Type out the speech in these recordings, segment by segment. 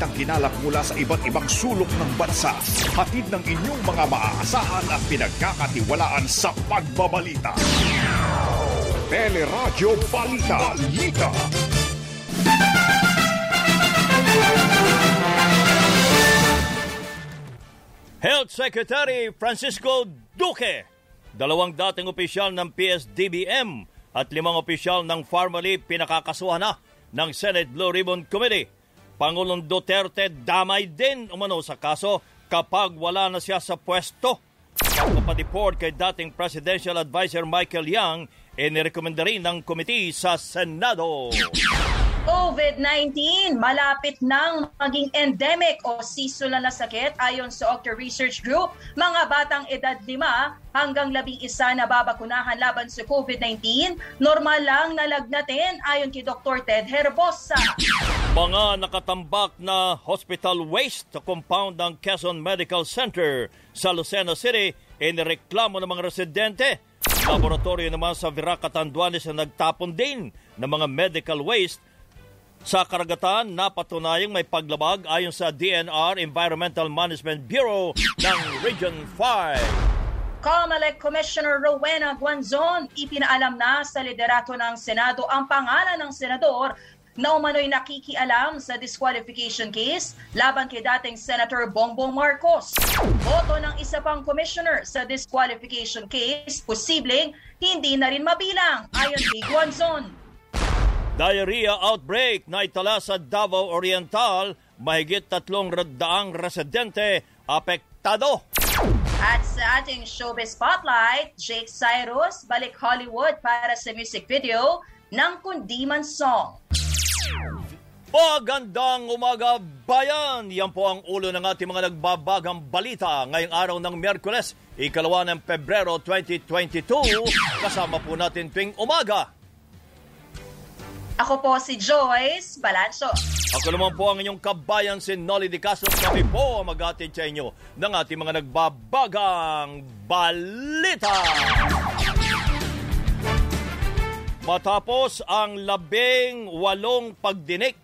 balitang kinalap mula sa iba't ibang sulok ng bansa. Hatid ng inyong mga maaasahan at pinagkakatiwalaan sa pagbabalita. Teleradyo Balita. Balita. Health Secretary Francisco Duque, dalawang dating opisyal ng PSDBM at limang opisyal ng Farmally pinakakasuhan na ng Senate Blue Ribbon Committee. Pangulong Duterte damay din umano sa kaso kapag wala na siya sa pwesto. Pagpapadeport kay dating Presidential Advisor Michael Yang, inirekomenda rin ng committee sa Senado. COVID-19 malapit nang maging endemic o seasonal na sakit ayon sa Octo Research Group. Mga batang edad 5 hanggang 11 na babakunahan laban sa COVID-19. Normal lang nalagnatin ayon kay Dr. Ted Herbosa. Mga nakatambak na hospital waste sa compound ng Quezon Medical Center sa Lucena City inireklamo ng mga residente laboratorio naman sa Viracat Anduanes na nagtapon din ng mga medical waste sa karagatan, napatunayang may paglabag ayon sa DNR Environmental Management Bureau ng Region 5. COMELEC Commissioner Rowena Guanzon ipinaalam na sa liderato ng Senado ang pangalan ng senador na umano'y nakikialam sa disqualification case laban kay dating Senator Bongbong Marcos. Boto ng isa pang commissioner sa disqualification case, posibleng hindi na rin mabilang ayon kay Guanzon. Diarrhea outbreak na itala sa Davao Oriental, mahigit tatlong daang residente apektado. At sa ating showbiz spotlight, Jake Cyrus balik Hollywood para sa music video ng Kundiman Song. Magandang umaga, bayan! Yan po ang ulo ng ating mga nagbabagang balita ngayong araw ng Miyerkules, ikalawa ng Pebrero 2022. Kasama po natin tuwing umaga ako po si Joyce Balancho. Ako naman po ang inyong kabayan si Nolly Di Castro. Kami po mag-atid sa inyo ng ating mga nagbabagang balita. Matapos ang labing walong pagdinik,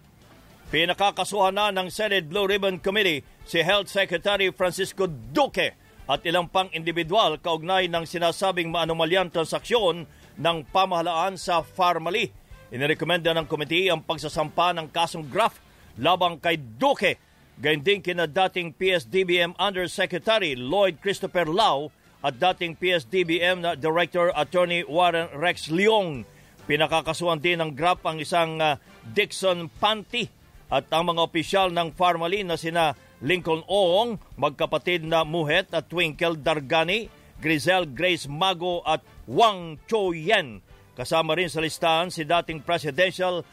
pinakakasuhan na ng Senate Blue Ribbon Committee si Health Secretary Francisco Duque at ilang pang individual kaugnay ng sinasabing maanumalyang transaksyon ng pamahalaan sa Farmally Inirekomenda ng komite ang pagsasampa ng kasong graft labang kay Duque, gayon din kina dating PSDBM Undersecretary Lloyd Christopher Lau at dating PSDBM na Director Attorney Warren Rex Leong. Pinakakasuhan din ng graft ang isang uh, Dixon Panty at ang mga opisyal ng Farmally na sina Lincoln Ong, magkapatid na Muhet at Twinkle Dargani, Grizel Grace Mago at Wang Cho Yen Kasama rin sa listahan si dating Presidential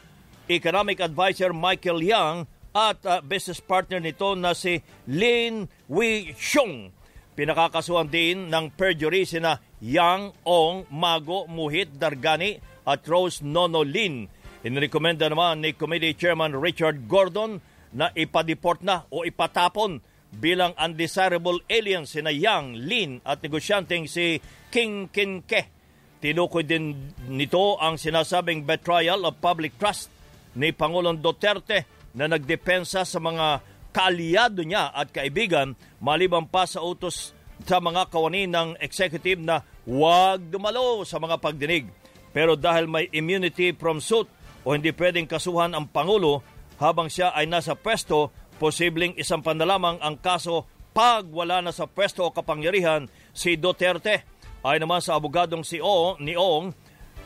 Economic Advisor Michael Yang at uh, business partner nito na si Lin Wei Xiong. Pinakakasuhan din ng perjury sina Yang Ong Mago Muhit Dargani at Rose Nono Lin. Inirekomenda naman ni Committee Chairman Richard Gordon na ipadeport na o ipatapon bilang undesirable aliens sina Yang, Lin at negosyanteng si King Kinke. Tinukoy din nito ang sinasabing betrayal of public trust ni Pangulong Duterte na nagdepensa sa mga kaalyado niya at kaibigan maliban pa sa utos sa mga kawani ng executive na huwag dumalo sa mga pagdinig. Pero dahil may immunity from suit o hindi pwedeng kasuhan ang Pangulo habang siya ay nasa pwesto, posibleng isang pandalamang ang kaso pag wala na sa pwesto o kapangyarihan si Duterte. Ay naman sa abogadong si O, ni Ong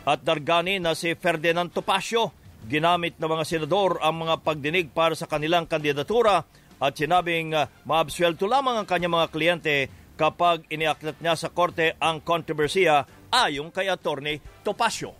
at Dargani na si Ferdinand Topacio, ginamit ng mga senador ang mga pagdinig para sa kanilang kandidatura at sinabing uh, maabswelto lamang ang kanyang mga kliyente kapag iniaklat niya sa korte ang kontrobersiya ayon kay Attorney Topacio.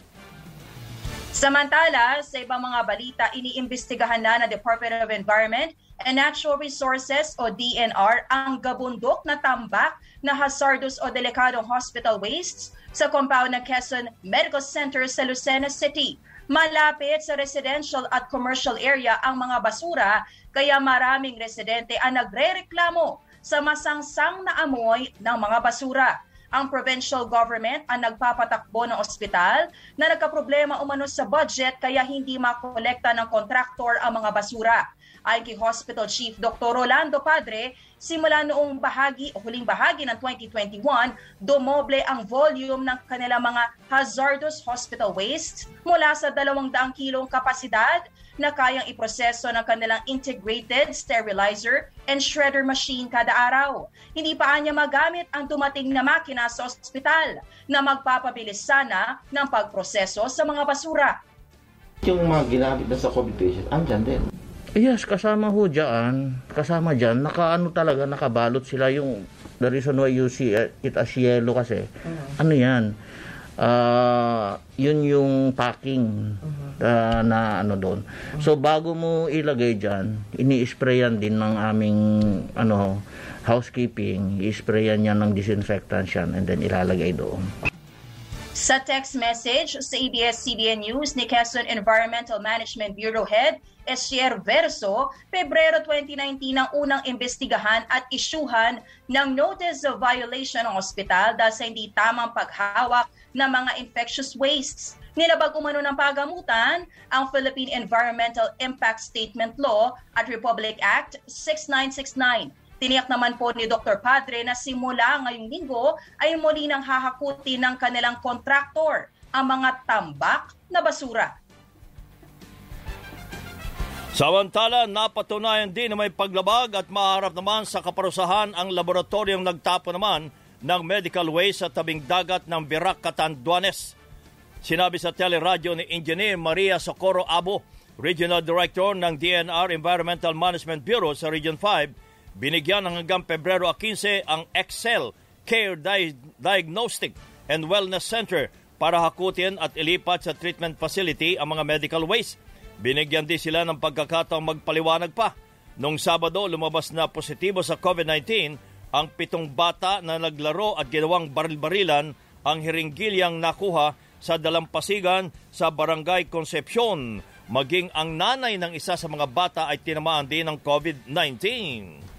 Samantala, sa ibang mga balita, iniimbestigahan na ng Department of Environment and Natural Resources o DNR ang gabundok na tambak na hazardous o delikadong hospital wastes sa compound ng Quezon Medical Center sa Lucena City. Malapit sa residential at commercial area ang mga basura kaya maraming residente ang nagrereklamo sa masangsang na amoy ng mga basura. Ang provincial government ang nagpapatakbo ng ospital na nagkaproblema umano sa budget kaya hindi makolekta ng kontraktor ang mga basura. Kay Hospital Chief Dr. Rolando Padre, simula noong bahagi o huling bahagi ng 2021, dumoble ang volume ng kanilang mga hazardous hospital waste mula sa 200 kilong kapasidad na kayang iproseso ng kanilang integrated sterilizer and shredder machine kada araw. Hindi pa niya magamit ang dumating na makina sa ospital na magpapabilis sana ng pagproseso sa mga basura. Yung mga ginamit na sa COVID patient, andyan din. Yes, kasama ho dyan, kasama dyan, nakaano talaga, nakabalot sila yung, the reason why you see it as yellow kasi, ano yan, uh, yun yung packing uh, na ano doon. So bago mo ilagay dyan, ini-sprayan din ng aming ano housekeeping, i-sprayan niya ng disinfectant yan and then ilalagay doon. Sa text message sa ABS-CBN News ni Quezon Environmental Management Bureau Head, Esier Verso, Pebrero 2019 ang unang imbestigahan at isyuhan ng Notice of Violation ng ospital dahil sa hindi tamang paghawak ng mga infectious wastes. Nilabag umano ng pagamutan ang Philippine Environmental Impact Statement Law at Republic Act 6969 Tiniyak naman po ni Dr. Padre na simula ngayong linggo ay muli nang hahakuti ng kanilang kontraktor ang mga tambak na basura. Samantala, napatunayan din na may paglabag at maharap naman sa kaparusahan ang laboratoryong nagtapo naman ng medical waste sa tabing dagat ng Virac, Catanduanes. Sinabi sa teleradyo ni Engineer Maria Socorro Abo, Regional Director ng DNR Environmental Management Bureau sa Region 5, Binigyan ng hanggang Pebrero 15 ang Excel Care Di- Diagnostic and Wellness Center para hakutin at ilipat sa treatment facility ang mga medical waste. Binigyan din sila ng pagkakataong magpaliwanag pa. Noong Sabado, lumabas na positibo sa COVID-19 ang pitong bata na naglaro at ginawang baril-barilan ang hiringgilyang nakuha sa dalampasigan sa Barangay Concepcion. Maging ang nanay ng isa sa mga bata ay tinamaan din ng COVID-19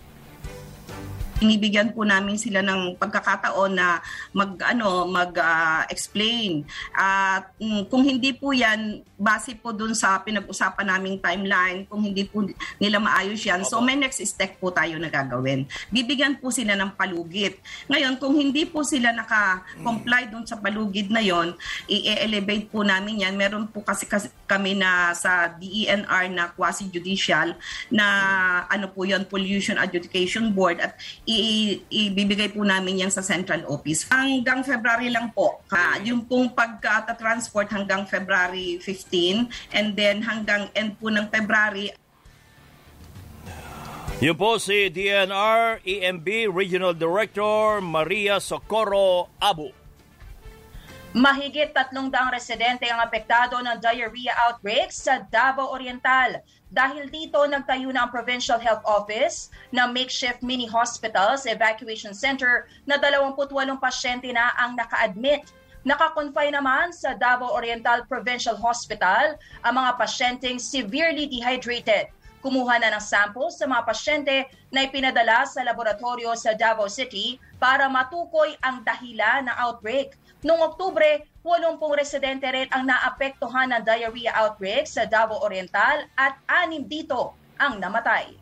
binibigyan po namin sila ng pagkakataon na mag ano mag-explain uh, at uh, kung hindi po yan base po dun sa pinag-usapan naming timeline kung hindi po nila maayos yan so may next step po tayo na gagawin. Bibigyan po sila ng palugit. Ngayon kung hindi po sila naka-comply dun sa palugid na yon i-elevate po namin yan. Meron po kasi, kasi kami na sa DENR na quasi-judicial na ano po yon pollution adjudication board. At ibibigay po namin yan sa central office. Hanggang February lang po. Ha, yung pong pagka-transport hanggang February 15 and then hanggang end po ng February yun po si DNR EMB Regional Director Maria Socorro Abu. Mahigit tatlong daang residente ang apektado ng diarrhea outbreak sa Davao Oriental. Dahil dito, nagtayo na ang Provincial Health Office ng makeshift mini hospitals evacuation center na 28 pasyente na ang naka-admit. Nakakonfine naman sa Davao Oriental Provincial Hospital ang mga pasyenteng severely dehydrated. Kumuha na ng samples sa mga pasyente na ipinadala sa laboratorio sa Davao City para matukoy ang dahilan ng outbreak. Noong Oktubre, 80 residente rin ang naapektuhan ng diarrhea outbreak sa Davao Oriental at anim dito ang namatay.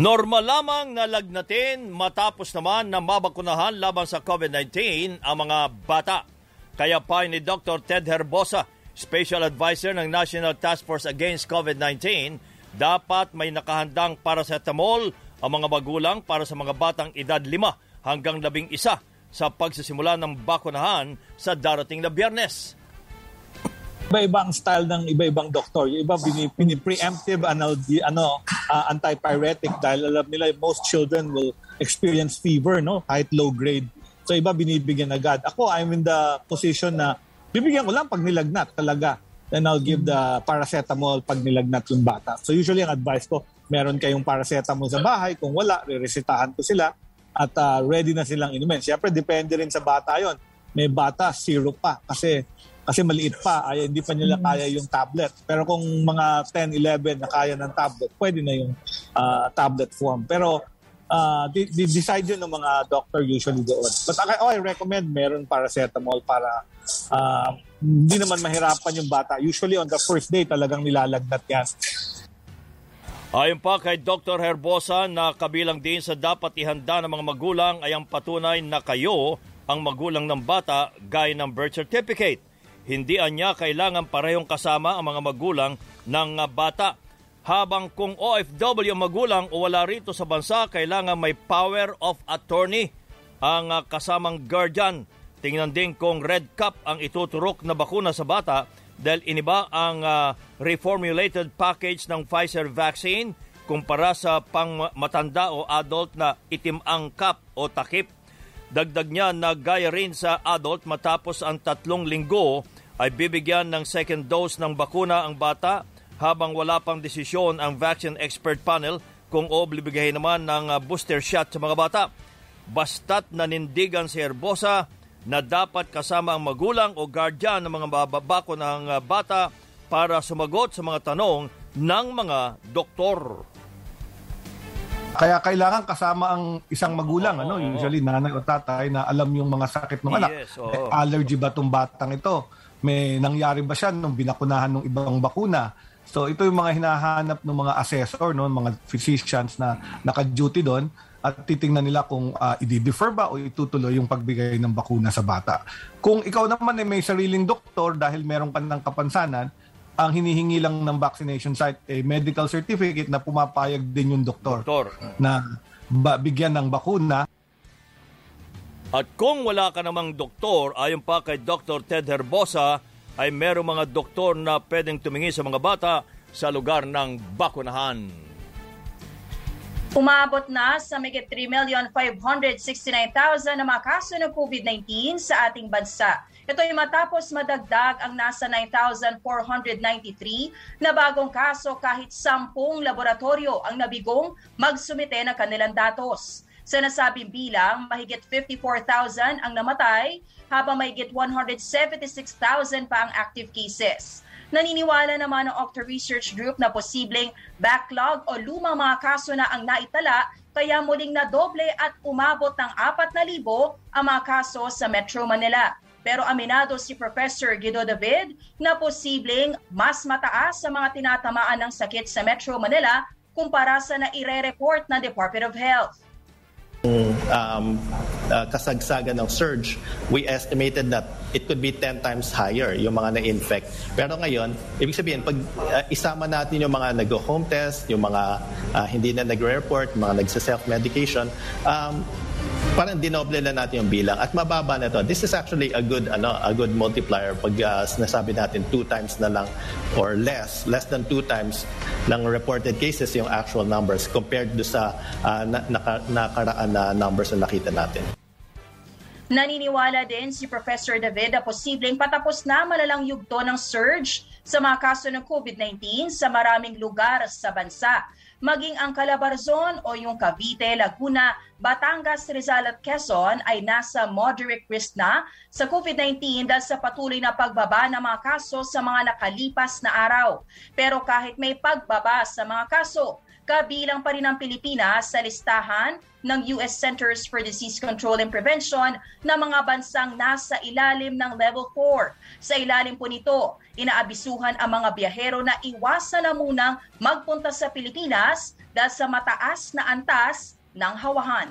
Normal lamang na lagnatin matapos naman na mabakunahan laban sa COVID-19 ang mga bata. Kaya pa ni Dr. Ted Herbosa, Special Advisor ng National Task Force Against COVID-19, dapat may nakahandang paracetamol ang mga magulang para sa mga batang edad 5 hanggang 11 sa pagsisimula ng bakunahan sa darating na biyernes. Iba-ibang style ng iba-ibang doktor. Yung iba pini-preemptive ano, ano, uh, antipyretic dahil alam nila most children will experience fever, no? Kahit low grade. So iba binibigyan agad. Ako, I'm in the position na bibigyan ko lang pag nilagnat talaga. Then I'll give the paracetamol pag nilagnat yung bata. So usually ang advice ko, meron kayong paracetamol sa bahay. Kung wala, re-resetahan ko sila at uh, ready na silang inumin. Siyempre, depende rin sa bata yon. May bata, zero pa. Kasi kasi maliit pa, ay hindi pa nila kaya yung tablet. Pero kung mga 10, 11 na kaya ng tablet, pwede na yung uh, tablet form. Pero uh, di, di decide yun ng mga doctor usually doon. But I, oh, I recommend meron paracetamol para uh, hindi naman mahirapan yung bata. Usually on the first day talagang nilalagnat yan. Ayon pa kay Dr. Herbosa na kabilang din sa dapat ihanda ng mga magulang ay ang patunay na kayo ang magulang ng bata gaya ng birth certificate. Hindi anya kailangan parehong kasama ang mga magulang ng bata. Habang kung OFW ang magulang o wala rito sa bansa, kailangan may power of attorney ang kasamang guardian. Tingnan din kung red cup ang ituturok na bakuna sa bata dahil iniba ang uh, reformulated package ng Pfizer vaccine kumpara sa pang matanda o adult na itim ang cup o takip. Dagdag niya na gaya rin sa adult matapos ang tatlong linggo ay bibigyan ng second dose ng bakuna ang bata habang wala pang desisyon ang vaccine expert panel kung oblibigahin naman ng uh, booster shot sa mga bata. Basta't nanindigan si Herbosa na dapat kasama ang magulang o guardian ng mga babako ng uh, bata para sumagot sa mga tanong ng mga doktor. Kaya kailangan kasama ang isang magulang, oo, ano, usually nanay o tatay na alam yung mga sakit ng anak. Yes, oo. allergy ba tong batang ito? May nangyari ba siya nung binakunahan ng ibang bakuna? So ito yung mga hinahanap ng mga assessor, no, mga physicians na naka-duty doon at titingnan nila kung uh, i-defer ba o itutuloy yung pagbigay ng bakuna sa bata. Kung ikaw naman ay may sariling doktor dahil meron ka ng kapansanan, ang hinihingi lang ng vaccination site ay medical certificate na pumapayag din yung doktor, doktor. na ba, bigyan ng bakuna. At kung wala ka namang doktor, ayon pa kay Dr. Ted Herbosa, ay merong mga doktor na pwedeng tumingin sa mga bata sa lugar ng bakunahan. Umabot na sa mga 3,569,000 na mga kaso ng COVID-19 sa ating bansa. Ito ay matapos madagdag ang nasa 9,493 na bagong kaso kahit sampung laboratorio ang nabigong magsumite ng kanilang datos. Sa nasabing bilang, mahigit 54,000 ang namatay habang mahigit 176,000 pa ang active cases. Naniniwala naman ng Octa Research Group na posibleng backlog o lumang mga kaso na ang naitala kaya muling na doble at umabot ng 4,000 ang mga kaso sa Metro Manila. Pero aminado si Professor Guido David na posibleng mas mataas sa mga tinatamaan ng sakit sa Metro Manila kumpara sa naire-report ng Department of Health um, uh, kasagsagan ng surge, we estimated that it could be 10 times higher yung mga na-infect. Pero ngayon, ibig sabihin, pag uh, isama natin yung mga nag-home test, yung mga uh, hindi na nag-report, mga nagsa-self-medication, um, parang dinoble na natin yung bilang at mababa na to. This is actually a good ano a good multiplier pag uh, nasabi natin two times na lang or less, less than two times ng reported cases yung actual numbers compared do sa uh, na, naka, nakaraan na numbers na nakita natin. Naniniwala din si Professor David na posibleng patapos na malalang yugto ng surge sa mga kaso ng COVID-19 sa maraming lugar sa bansa maging ang Calabarzon o yung Cavite, Laguna, Batangas, Rizal at Quezon ay nasa moderate risk na sa COVID-19 dahil sa patuloy na pagbaba ng mga kaso sa mga nakalipas na araw. Pero kahit may pagbaba sa mga kaso, kabilang pa rin ang Pilipinas sa listahan ng US Centers for Disease Control and Prevention na mga bansang nasa ilalim ng level 4. Sa ilalim po nito, inaabisuhan ang mga biyahero na iwasan na munang magpunta sa Pilipinas dahil sa mataas na antas ng hawahan.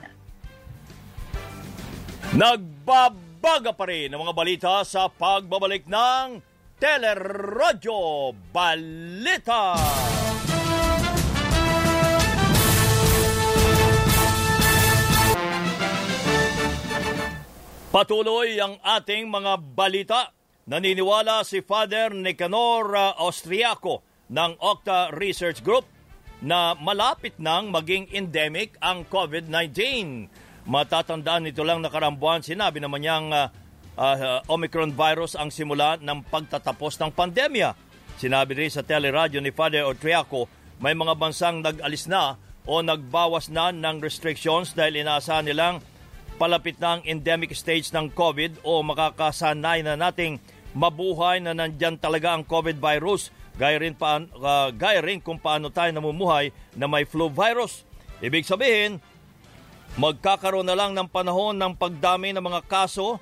Nagbabaga pa rin ang mga balita sa pagbabalik ng Teleradyo Balita. Patuloy ang ating mga balita. Naniniwala si Father Nicanor Austriaco ng Octa Research Group na malapit nang maging endemic ang COVID-19. Matatandaan nito lang nakarambuan, sinabi naman niyang uh, uh, Omicron virus ang simula ng pagtatapos ng pandemya. Sinabi rin sa teleradyo ni Father Austriaco, may mga bansang nag-alis na o nagbawas na ng restrictions dahil inaasahan nilang palapit na ang endemic stage ng COVID o makakasanay na nating mabuhay na nandyan talaga ang COVID virus gaya rin, pa, uh, gaya rin kung paano tayo namumuhay na may flu virus. Ibig sabihin, Magkakaroon na lang ng panahon ng pagdami ng mga kaso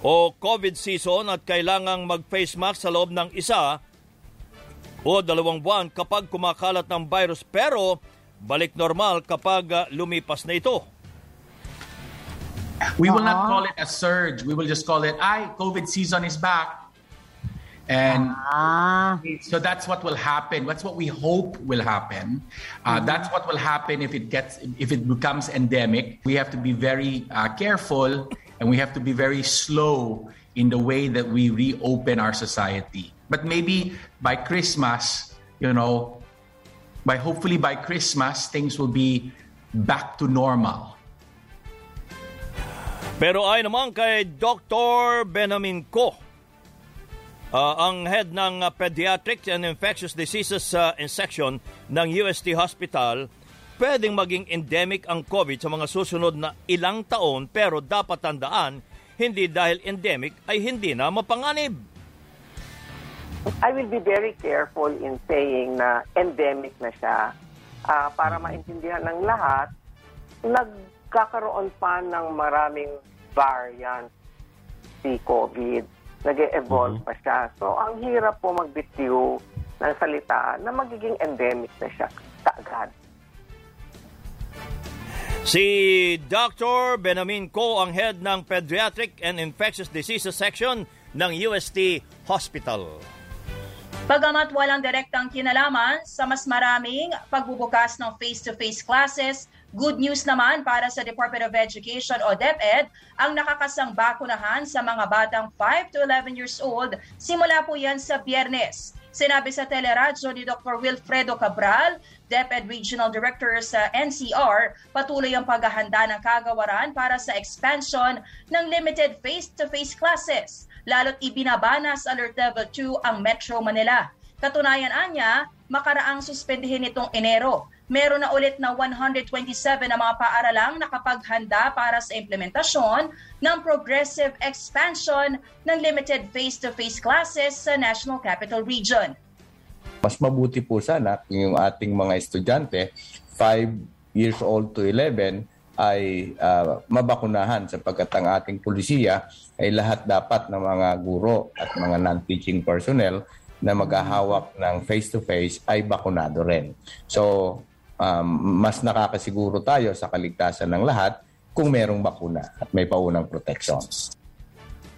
o COVID season at kailangang mag-face mask sa loob ng isa o dalawang buwan kapag kumakalat ng virus pero balik normal kapag uh, lumipas na ito. We will not call it a surge. We will just call it, I COVID season is back. And so that's what will happen. That's what we hope will happen. Uh, That's what will happen if it gets if it becomes endemic. We have to be very uh, careful and we have to be very slow in the way that we reopen our society. But maybe by Christmas, you know, by hopefully by Christmas, things will be back to normal. Pero ay naman kay Dr. Benamin Ko, uh, ang head ng uh, Pediatrics and Infectious Diseases uh, section ng UST Hospital, pwedeng maging endemic ang COVID sa mga susunod na ilang taon pero dapat tandaan, hindi dahil endemic ay hindi na mapanganib. I will be very careful in saying na endemic na siya Ah, para maintindihan ng lahat, nagkakaroon pa ng maraming variants si COVID. Nag-evolve pa siya. So, ang hirap po magbitiw ng salita na magiging endemic na siya kaagad. Si Dr. Benamin Ko ang head ng Pediatric and Infectious Diseases Section ng UST Hospital. Bagamat walang direktang kinalaman sa mas maraming pagbubukas ng face-to-face classes, good news naman para sa Department of Education o DepEd ang nakakasang sa mga batang 5 to 11 years old simula po yan sa biyernes. Sinabi sa teleradyo ni Dr. Wilfredo Cabral, DepEd Regional Director sa NCR, patuloy ang paghahanda ng kagawaran para sa expansion ng limited face-to-face classes lalo't ibinabana sa Alert Level 2 ang Metro Manila. Katunayan anya, makaraang suspendihin itong Enero. Meron na ulit na 127 na mga paaralang nakapaghanda para sa implementasyon ng progressive expansion ng limited face-to-face classes sa National Capital Region. Mas mabuti po sana yung ating mga estudyante, 5 years old to 11, ay uh, mabakunahan sapagkat ang ating pulisiya ay lahat dapat ng mga guro at mga non-teaching personnel na maghahawak ng face-to-face ay bakunado rin. So, um, mas nakakasiguro tayo sa kaligtasan ng lahat kung merong bakuna at may paunang protection.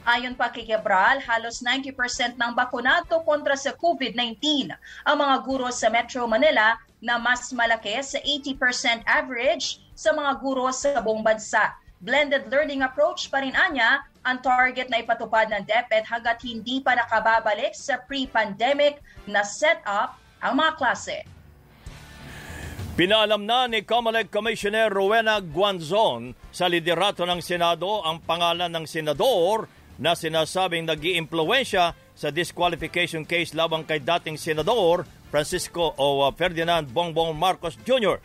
Ayon pa kay Gebral, halos 90% ng bakunado kontra sa COVID-19 ang mga guro sa Metro Manila na mas malaki sa 80% average sa mga guro sa buong bansa. Blended learning approach pa rin anya ang target na ipatupad ng DepEd hanggat hindi pa nakababalik sa pre-pandemic na setup ang mga klase. Pinaalam na ni Comelec Commissioner Rowena Guanzon sa liderato ng Senado ang pangalan ng senador na sinasabing nag iimpluwensya sa disqualification case labang kay dating senador Francisco o uh, Ferdinand Bongbong Marcos Jr.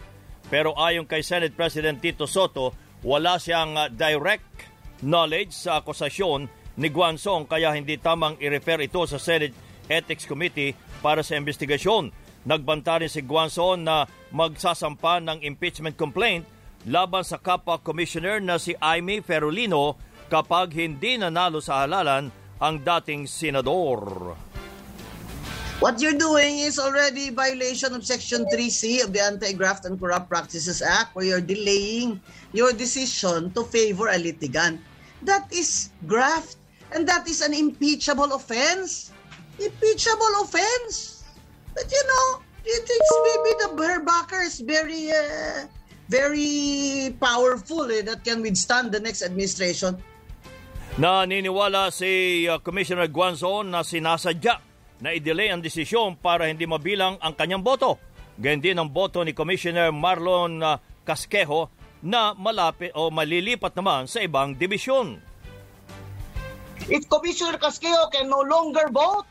Pero ayon kay Senate President Tito Soto, wala siyang uh, direct knowledge sa akusasyon ni Guansong kaya hindi tamang i-refer ito sa Senate Ethics Committee para sa investigasyon. Nagbanta rin si Guanzon na magsasampa ng impeachment complaint laban sa kapwa commissioner na si Aimee Ferolino kapag hindi nanalo sa halalan ang dating senador. What you're doing is already violation of Section 3C of the Anti-Graft and Corrupt Practices Act where you're delaying your decision to favor a litigant. That is graft and that is an impeachable offense. Impeachable offense. But you know, it thinks maybe the Herbacker is very, uh, very powerful eh, that can withstand the next administration. Naniniwala si uh, Commissioner Guanzon na sinasadya na i-delay ang desisyon para hindi mabilang ang kanyang boto. Ganyan din ang boto ni Commissioner Marlon uh, Casquejo na malapit o malilipat naman sa ibang dibisyon. If Commissioner Casquejo can no longer vote,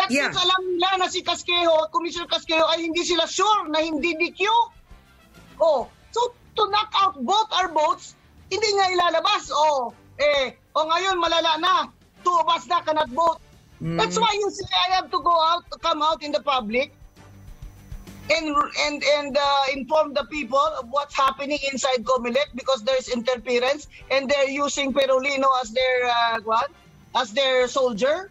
that Yeah. alam nila na si Casquejo, Commissioner Casquejo ay hindi sila sure na hindi DQ. Oh, so to knock out both our votes, hindi nga ilalabas. Oh, eh, oh ngayon malala na. Two of us na cannot vote. That's why you say I have to go out, to come out in the public. and and and uh, inform the people of what's happening inside Comelec because there's interference and they're using Perolino as their uh, what? As their soldier.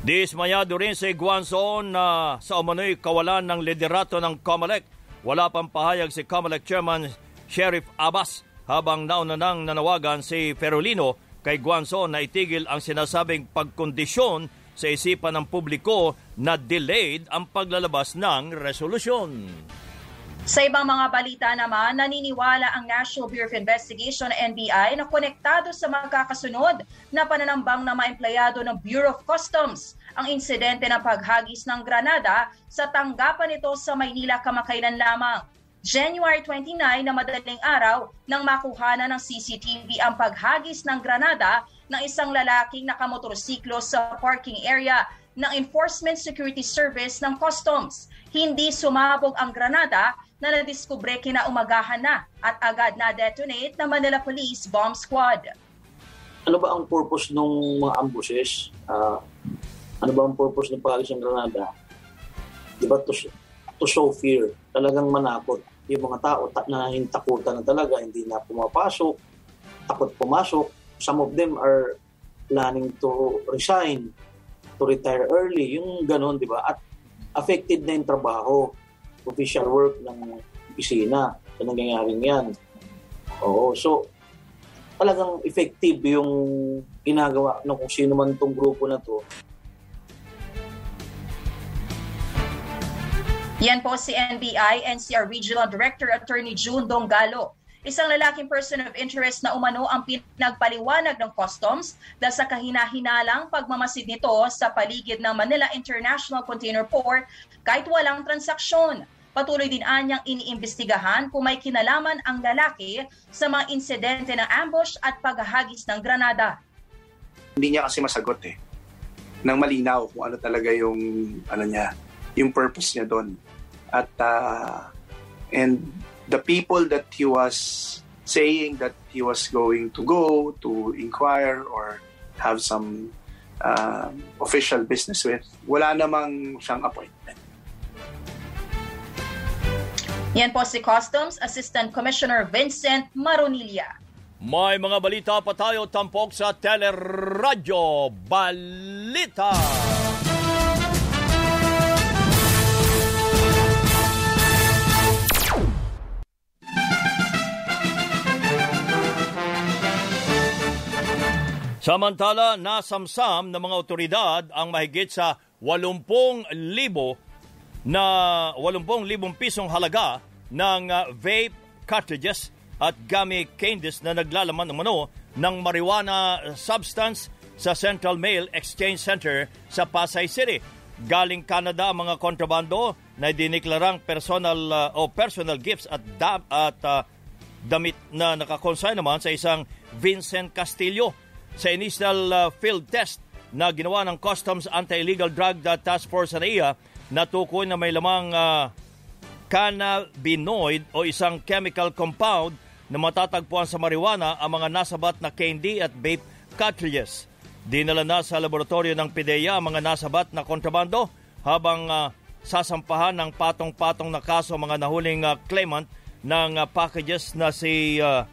Dismayado rin si Guanzon na sa umano'y kawalan ng liderato ng COMELEC. Wala pang pahayag si COMELEC Chairman Sheriff Abbas habang nauna nang nanawagan si Ferolino kay Guanzon na itigil ang sinasabing pagkondisyon sa isipan ng publiko na delayed ang paglalabas ng resolusyon. Sa ibang mga balita naman, naniniwala ang National Bureau of Investigation NBI na konektado sa magkakasunod na pananambang ng mga empleyado ng Bureau of Customs ang insidente ng paghagis ng Granada sa tanggapan nito sa Maynila kamakailan lamang. January 29 na madaling araw nang makuha na ng CCTV ang paghagis ng Granada ng isang lalaking nakamotorsiklo sa parking area ng Enforcement Security Service ng Customs. Hindi sumabog ang Granada na nadiskubre kinaumagahan na at agad na detonate ng Manila Police Bomb Squad. Ano ba ang purpose ng mga ambushes? Uh, ano ba ang purpose ng pagkakis ng Granada? Di ba to, to show fear, talagang manakot. Yung mga tao ta- na takutan na talaga, hindi na pumapasok, takot pumasok. Some of them are planning to resign, to retire early, yung ganon, di ba? At affected na yung trabaho official work ng opisina sa nangyayaring yan. Oo, so talagang effective yung ginagawa ng kung sino man tong grupo na to. Yan po si NBI NCR Regional Director Attorney June Dongalo. Isang lalaking person of interest na umano ang pinagpaliwanag ng customs dahil sa kahina-hinalang pagmamasid nito sa paligid ng Manila International Container Port kahit walang transaksyon. Patuloy din anyang iniimbestigahan kung may kinalaman ang lalaki sa mga insidente ng ambush at paghahagis ng granada. Hindi niya kasi masagot eh. Nang malinaw kung ano talaga yung ano niya, yung purpose niya doon. At uh, and the people that he was saying that he was going to go to inquire or have some uh, official business with, wala namang siyang appointment. Yan po si Customs Assistant Commissioner Vincent Maronilla. May mga balita pa tayo tampok sa Teleradyo Balita. Samantala, nasamsam ng mga otoridad ang mahigit sa 80,000 na 80,000 pisong halaga ng uh, vape cartridges at gummy candies na naglalaman umano ng marijuana substance sa Central Mail Exchange Center sa Pasay City. Galing Canada ang mga kontrabando na diniklarang personal uh, o personal gifts at, da- at uh, damit na nakakonsign naman sa isang Vincent Castillo sa initial uh, field test na ginawa ng Customs Anti-Illegal Drug Task Force NAIA, natukoy na may lamang uh, cannabinoid o isang chemical compound na matatagpuan sa marijuana ang mga nasabat na candy at vape cartridges. Dinala na sa laboratorio ng PIDEA ang mga nasabat na kontrabando habang uh, sasampahan ng patong-patong na kaso mga nahuling uh, claimant ng uh, packages na si uh,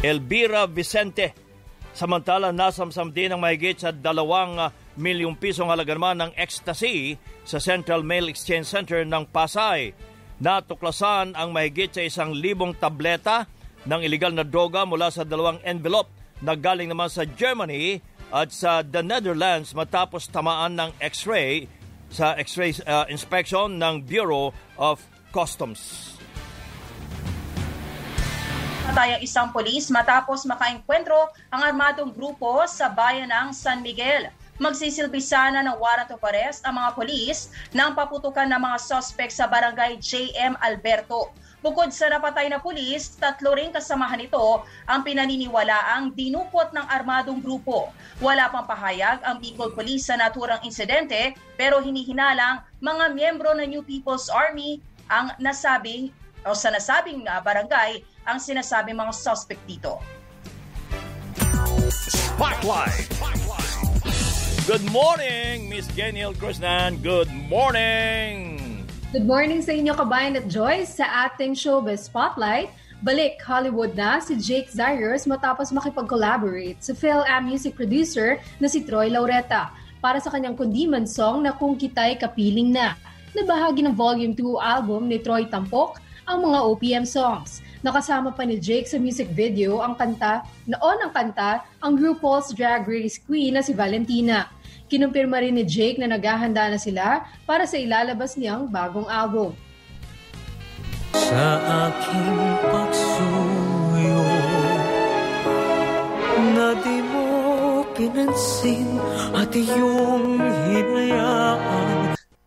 Elvira Vicente Samantala, nasamsam din ang mahigit sa dalawang uh, milyong pisong halaga naman ng ecstasy sa Central Mail Exchange Center ng Pasay. Natuklasan ang mahigit sa isang libong tableta ng iligal na droga mula sa dalawang envelope na galing naman sa Germany at sa the Netherlands matapos tamaan ng x-ray sa x-ray uh, inspection ng Bureau of Customs namatay ang isang polis matapos makaengkwentro ang armadong grupo sa bayan ng San Miguel. Magsisilbi sana ng warrant of arrest ang mga polis nang paputukan ng mga suspect sa barangay JM Alberto. Bukod sa napatay na pulis, tatlo ring kasamahan nito ang pinaniniwalaang dinukot ng armadong grupo. Wala pang pahayag ang Bicol Police sa naturang insidente pero hinihinalang mga miyembro ng New People's Army ang nasabing o sa nasabing uh, barangay ang sinasabi mga suspect dito. Spotlight! Good morning, Miss Geniel Krishnan. Good morning! Good morning sa inyo kabayan at Joyce sa ating showbiz spotlight. Balik Hollywood na si Jake Zarius matapos makipag-collaborate sa Phil-Am music producer na si Troy Laureta para sa kanyang kundiman song na Kung Kita'y Kapiling Na, na bahagi ng Volume 2 album ni Troy Tampok ang mga OPM songs. Nakasama pa ni Jake sa music video ang kanta, noon ang kanta, ang RuPaul's Drag Race Queen na si Valentina. Kinumpirma rin ni Jake na naghahanda na sila para sa ilalabas niyang bagong album. Sa aking pagsuyo Na di mo pinansin At iyong hinayaan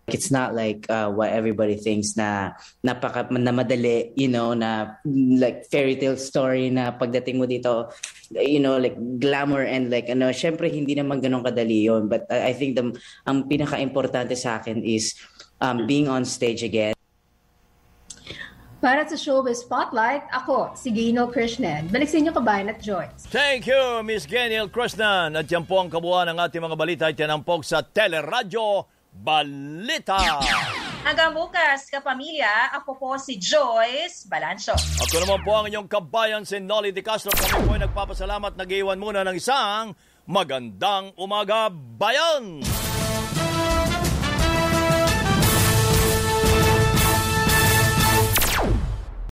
It's not like uh, what everybody thinks na napaka na madali, you know, na like fairy tale story na pagdating mo dito, you know, like glamour and like ano, syempre hindi naman ganun kadali yon. But I, I think the ang pinaka-importante sa akin is um, being on stage again. Para sa Showbiz Spotlight, ako, si Gaino Krishnan. Balik sa inyo kabayan at Joyce. Thank you, Miss Geniel Krishnan. At yan po ang kabuuan ng ating mga balita ay tinampok sa Teleradyo Balita. Hanggang bukas, kapamilya, ako po si Joyce Balancho. Ako naman po ang inyong kabayan si Nolly De Castro. Kami po ay nagpapasalamat. Nag-iwan muna ng isang magandang umaga, bayan!